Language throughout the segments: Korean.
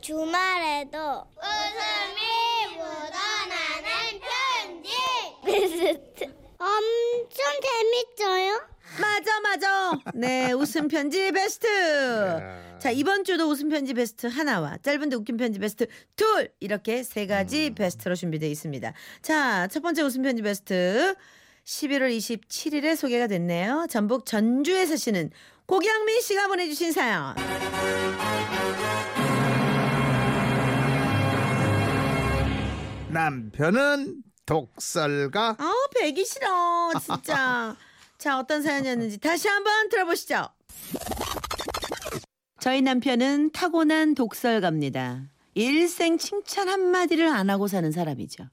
주말에도 웃음이 묻어나는 편지 베스트 엄청 재밌어요 맞아 맞아. 네 웃음 편지 베스트. 자 이번 주도 웃음 편지 베스트 하나와 짧은데 웃긴 편지 베스트 둘 이렇게 세 가지 베스트로 준비되어 있습니다. 자 첫 번째 웃음 편지 베스트 11월 27일에 소개가 됐네요. 전북 전주에 사시는 고경민 씨가 보내주신 사연. 남편은 독설가 아우 배기 싫어 진짜. 자 어떤 사연이었는지 다시 한번 들어보시죠. 저희 남편은 타고난 독설가입니다. 일생 칭찬 한마디를 안 하고 사는 사람이죠.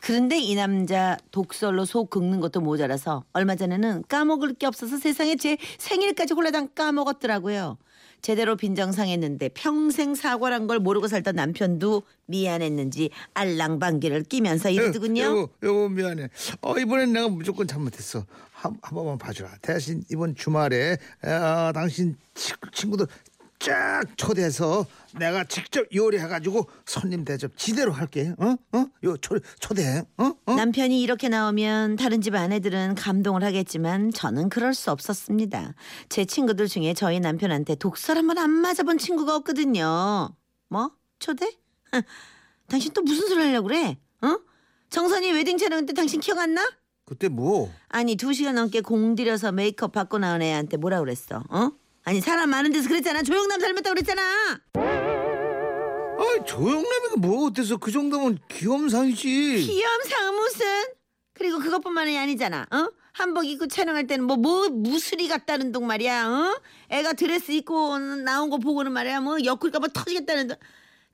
그런데 이 남자 독설로 속 긁는 것도 모자라서 얼마 전에는 까먹을 게 없어서 세상에 제 생일까지 홀라당 까먹었더라고요. 제대로 빈정상했는데 평생 사과란 걸 모르고 살던 남편도 미안했는지 알랑방귀를 끼면서 이러더군요. 여보, 여보 미안해. 어 이번엔 내가 무조건 잘못했어. 한, 한 번만 봐주라. 대신 이번 주말에 아, 당신 치- 친구들 쫙 초대해서 내가 직접 요리해가지고 손님 대접 지대로 할게. 어? 어? 요 초, 초대해. 어? 어? 남편이 이렇게 나오면 다른 집 아내들은 감동을 하겠지만 저는 그럴 수 없었습니다. 제 친구들 중에 저희 남편한테 독설 한 번 안 맞아본 친구가 없거든요. 뭐? 초대? 당신 또 무슨 소리 하려고 그래? 어? 정선이 웨딩 촬영 때 당신 기억 안 나? 그때 뭐? 아니 두 시간 넘게 공들여서 메이크업 받고 나온 애한테 뭐라 그랬어? 어? 아니 사람 많은 데서 그랬잖아. 조영남 닮았다고 그랬잖아. 아 조영남이가 뭐 어때서 그 정도면 귀염상이지. 귀염상 무슨? 그리고 그것뿐만이 아니잖아. 어? 한복 입고 촬영할 때는 뭐 뭐 무술이 같다는 동 말이야. 어? 애가 드레스 입고 나온 거 보고는 말이야. 뭐 옆구리가 뭐 터지겠다는 동.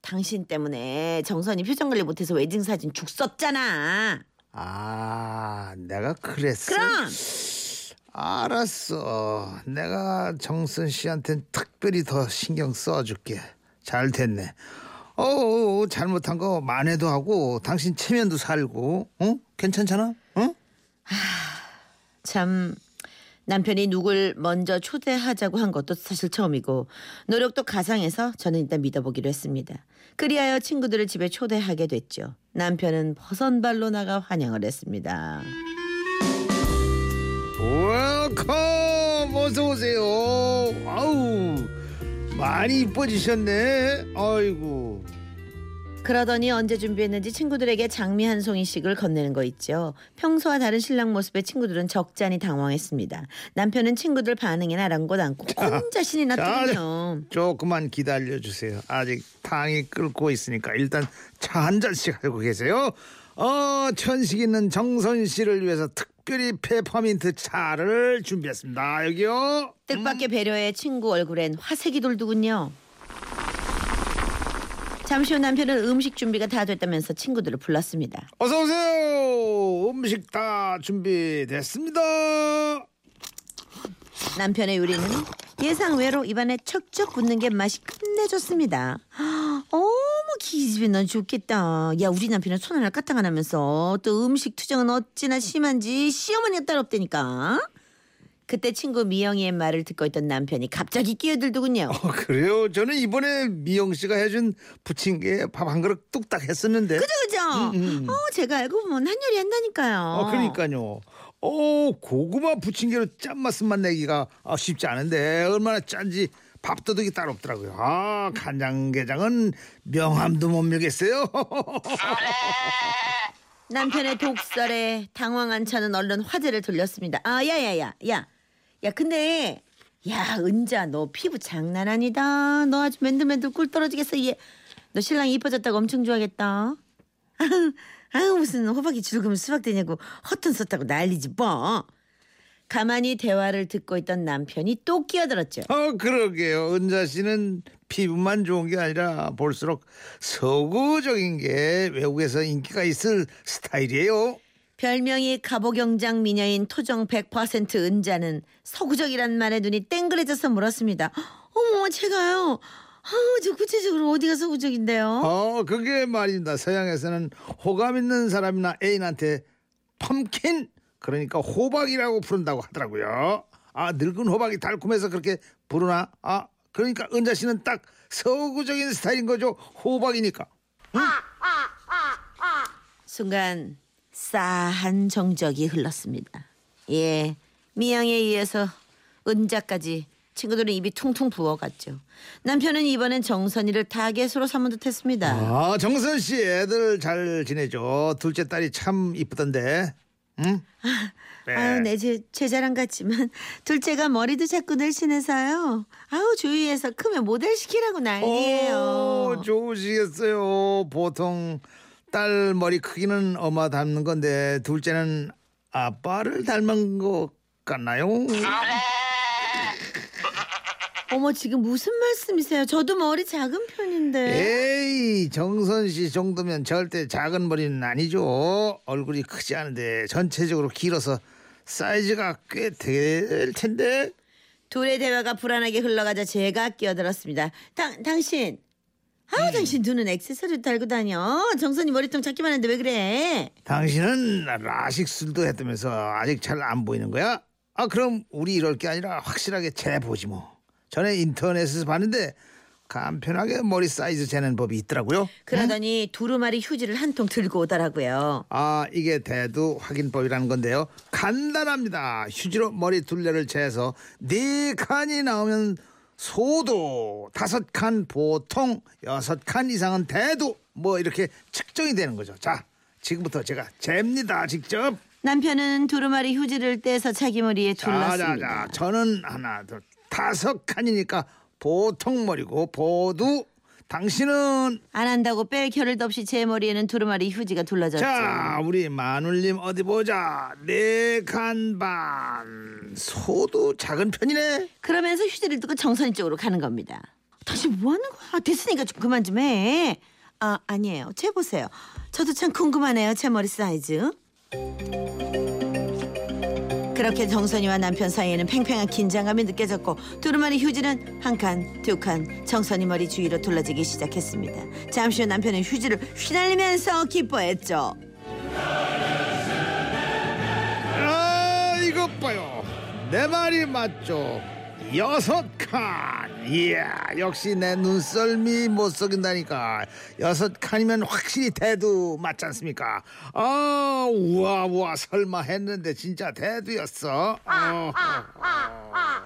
당신 때문에 정선이 표정 관리 못해서 웨딩 사진 죽 썼잖아. 아 내가 그랬어. 그럼 알았어. 내가 정선 씨한텐 특별히 더 신경 써줄게. 잘 됐네. 어, 잘못한 거 만회도 하고 당신 체면도 살고, 어? 괜찮잖아? 어? 참 남편이 누굴 먼저 초대하자고 한 것도 사실 처음이고 노력도 가상해서 저는 일단 믿어보기로 했습니다. 그리하여 친구들을 집에 초대하게 됐죠. 남편은 버선발로 나가 환영을 했습니다. 어서 오세요. 아우, 많이 이뻐지셨네. 아이고. 그러더니 언제 준비했는지 친구들에게 장미 한 송이씩을 건네는 거 있죠. 평소와 다른 신랑 모습에 친구들은 적잖이 당황했습니다. 남편은 친구들 반응이나 아랑곳 않고 혼자 신이 났더군요. 조금만 기다려 주세요. 아직 탕이 끓고 있으니까 일단 차 한 잔씩 하고 계세요. 어, 천식 있는 정선 씨를 위해서 특 별히 페퍼민트 차를 준비했습니다. 여기요. 뜻밖의 배려에 친구 얼굴엔 화색이 돌더군요. 잠시 후 남편은 음식 준비가 다 됐다면서 친구들을 불렀습니다. 어서 오세요. 음식 다 준비됐습니다. 남편의 요리는 예상 외로 입안에 척척 붙는 게 맛이 끝내줬습니다. 어머 기집애 넌 좋겠다. 야 우리 남편은 손 하나 까딱 안 하면서 또 음식 투정은 어찌나 심한지 시어머니가 따로 없다니까. 그때 친구 미영이의 말을 듣고 있던 남편이 갑자기 끼어들더군요. 어, 그래요? 저는 이번에 미영 씨가 해준 부침개 밥 한 그릇 뚝딱 했었는데. 그죠 그죠. 어 제가 알고 보면 한 요리 한다니까요. 어, 그러니까요. 어, 고구마 부침개로 짠맛만 내기가 아, 쉽지 않은데 얼마나 짠지 밥도둑이 따로 없더라고요. 아, 간장게장은 명함도 못 밀겠어요. 남편의 독설에 당황한 차는 얼른 화제를 돌렸습니다. 아, 야야야, 야, 야, 근데 야, 은자, 너 피부 장난 아니다. 너 아주 맨들맨들 꿀 떨어지겠어. 얘, 너 신랑이 이뻐졌다고 엄청 좋아하겠다. 아유, 무슨 호박이 줄으면 수박 되냐고 허튼 썼다고 난리지 뭐. 가만히 대화를 듣고 있던 남편이 또 끼어들었죠. 어, 그러게요. 은자 씨는 피부만 좋은 게 아니라 볼수록 서구적인 게 외국에서 인기가 있을 스타일이에요. 별명이 가보경장 미녀인 토정 100% 은자는 서구적이란 말에 눈이 땡그레져서 물었습니다. 어머 제가요. 아우 저 구체적으로 어디가 서구적인데요? 어, 그게 말입니다. 서양에서는 호감 있는 사람이나 애인한테 펌킨 그러니까 호박이라고 부른다고 하더라고요. 아, 늙은 호박이 달콤해서 그렇게 부르나? 아, 그러니까 은자 씨는 딱 서구적인 스타일인 거죠. 호박이니까. 순간 싸한 정적이 흘렀습니다. 예, 미양에 의해서 은자까지 친구들은 입이 퉁퉁 부어갔죠. 남편은 이번엔 정선이를 타겟으로 삼은 듯했습니다. 아 정선 씨 애들 잘 지내죠. 둘째 딸이 참 이쁘던데. 응? 네. 아유, 내 제, 제 자랑 같지만 둘째가 머리도 자꾸 늘씬해서요. 아우 주위에서 크면 모델 시키라고 난리예요. 오, 좋으시겠어요. 보통 딸 머리 크기는 엄마 닮는 건데 둘째는 아빠를 닮은 것 같나요? 어머 지금 무슨 말씀이세요? 저도 머리 작은 편인데. 에이 정선 씨 정도면 절대 작은 머리는 아니죠. 얼굴이 크지 않은데 전체적으로 길어서 사이즈가 꽤 될 텐데. 둘의 대화가 불안하게 흘러가자 제가 끼어들었습니다. 당, 당신. 아우 음. 당신 눈은 액세서리 달고 다녀. 정선이 머리통 작기만 했는데 왜 그래? 당신은 라식술도 했다면서 아직 잘 안 보이는 거야? 아 그럼 우리 이럴 게 아니라 확실하게 재보지 뭐. 전에 인터넷에서 봤는데 간편하게 머리 사이즈 재는 법이 있더라고요. 그러더니 두루마리 휴지를 한 통 들고 오더라고요. 아 이게 대두 확인법이라는 건데요. 간단합니다. 휴지로 머리 둘레를 재서 네 칸이 나오면 소도 다섯 칸 보통 여섯 칸 이상은 대두 뭐 이렇게 측정이 되는 거죠. 자 지금부터 제가 잽니다 직접. 남편은 두루마리 휴지를 떼서 자기 머리에 둘렀습니다. 자자자 저는 하나 둘 다섯 칸이니까 보통 머리고 보두 당신은 안 한다고 뺄 겨를도 없이 제 머리에는 두루마리 휴지가 둘러졌죠. 자 우리 마눌님 어디 보자 네 칸 반 소도 작은 편이네 그러면서 휴지를 두고 정선이 쪽으로 가는 겁니다. 당신 뭐 하는 거야? 됐으니까 좀 그만 좀 해. 아, 아니에요. 제 보세요. 저도 참 궁금하네요. 제 머리 사이즈. 그렇게 정선이와 남편 사이에는 팽팽한 긴장감이 느껴졌고 두루마리 휴지는 한 칸, 두 칸 정선이 머리 주위로 둘러지기 시작했습니다. 잠시 후 남편은 휴지를 휘날리면서 기뻐했죠. 아 이것 봐요 내 말이 맞죠 여섯 칸 이야 역시 내 눈썰미 못 속인다니까 여섯 칸이면 확실히 대두 맞지 않습니까 아 우와 우와 설마 했는데 진짜 대두였어 어.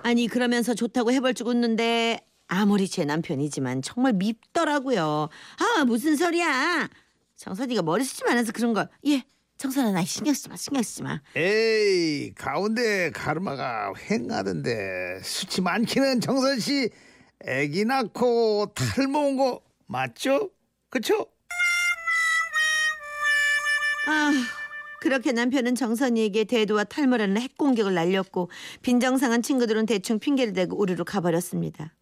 아니 그러면서 좋다고 해볼 줄 웃는데 아무리 제 남편이지만 정말 밉더라고요. 아 무슨 소리야? 정선이가 머리 쓰지 않아서 그런 걸. 예, 정선아 나 신경 쓰지 마, 신경 쓰지 마. 에이 가운데 가르마가 횡하던데 수치 많기는 정선 씨 애기 낳고 탈모 온 거 맞죠? 그쵸? 아 그렇게 남편은 정선이에게 대두와 탈모라는 핵공격을 날렸고 빈정상한 친구들은 대충 핑계를 대고 우르르 가버렸습니다.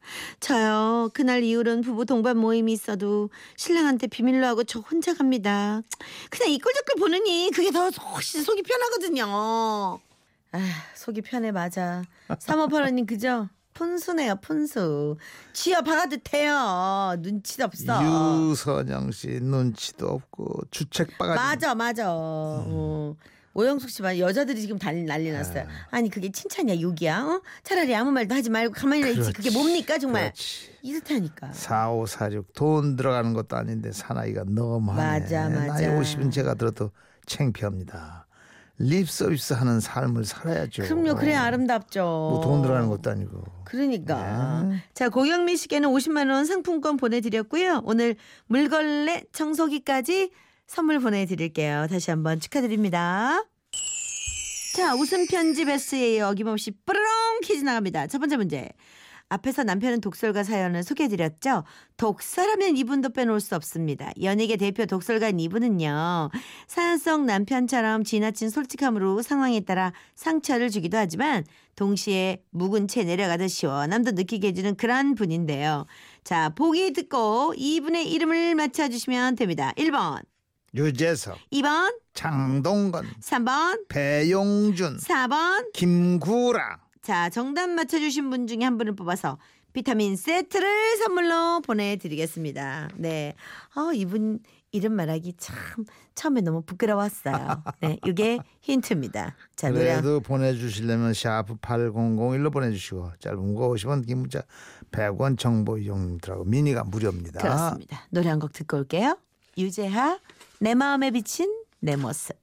저요 그날 이후로는 부부 동반 모임이 있어도 신랑한테 비밀로 하고 저 혼자 갑니다. 그냥 이 꼴적꼴 보느니 그게 더 훨씬 속이 편하거든요. 아 속이 편해 맞아. 사모파라님 그죠? 푼수네요 푼수. 쥐어 박아도 돼요. 눈치도 없어. 유선영 씨 눈치도 없고 주책 바가지 맞아 맞아. 어. 오영숙 씨 봐. 여자들이 지금 난리, 난리 났어요. 아니 그게 칭찬이야 욕이야? 어? 차라리 아무 말도 하지 말고 가만히 있지. 그게 뭡니까 정말? 이렇다니까. 4546 돈 들어가는 것도 아닌데 사나이가 너무하네 맞아, 맞아. 나이 50은 제가 들어도 창피합니다 립 서비스 하는 삶을 살아야죠 그럼요. 그래 아름답죠. 뭐 돈 들어가는 것도 아니고 그러니까. 자, 고경미 씨께는 50만 원 상품권 보내 드렸고요. 오늘 물걸레 청소기까지 선물 보내 드릴게요. 다시 한번 축하드립니다. 자, 웃음 편지 베스트에 어김없이 뿌르렁 퀴즈 나갑니다. 첫 번째 문제. 앞에서 남편은 독설가 사연을 소개해드렸죠. 독설하면 이분도 빼놓을 수 없습니다. 연예계 대표 독설가인 이분은요. 사연 속 남편처럼 지나친 솔직함으로 상황에 따라 상처를 주기도 하지만 동시에 묵은 채 내려가듯 시원함도 느끼게 해주는 그런 분인데요. 자, 보기 듣고 이분의 이름을 맞춰주시면 됩니다. 1번, 유재석 2번, 장동건 3번, 배용준 4번. 김구라 자, 정답 맞춰주신 분 중에 한 분을 뽑아서 비타민 세트를 선물로 보내드리겠습니다. 네. 어, 이분 이름 말하기 참 처음에 너무 부끄러웠어요. 네. 이게 힌트입니다. 자, 노래. 그래도 보내주시려면 샤프 8001로 보내주시고 짧은 거 50원 긴 문자 100원 정보 이용들하고 미니가 무료입니다. 그렇습니다. 노래 한 곡 듣고 올게요. 유재하 내 마음에 비친 내 모습.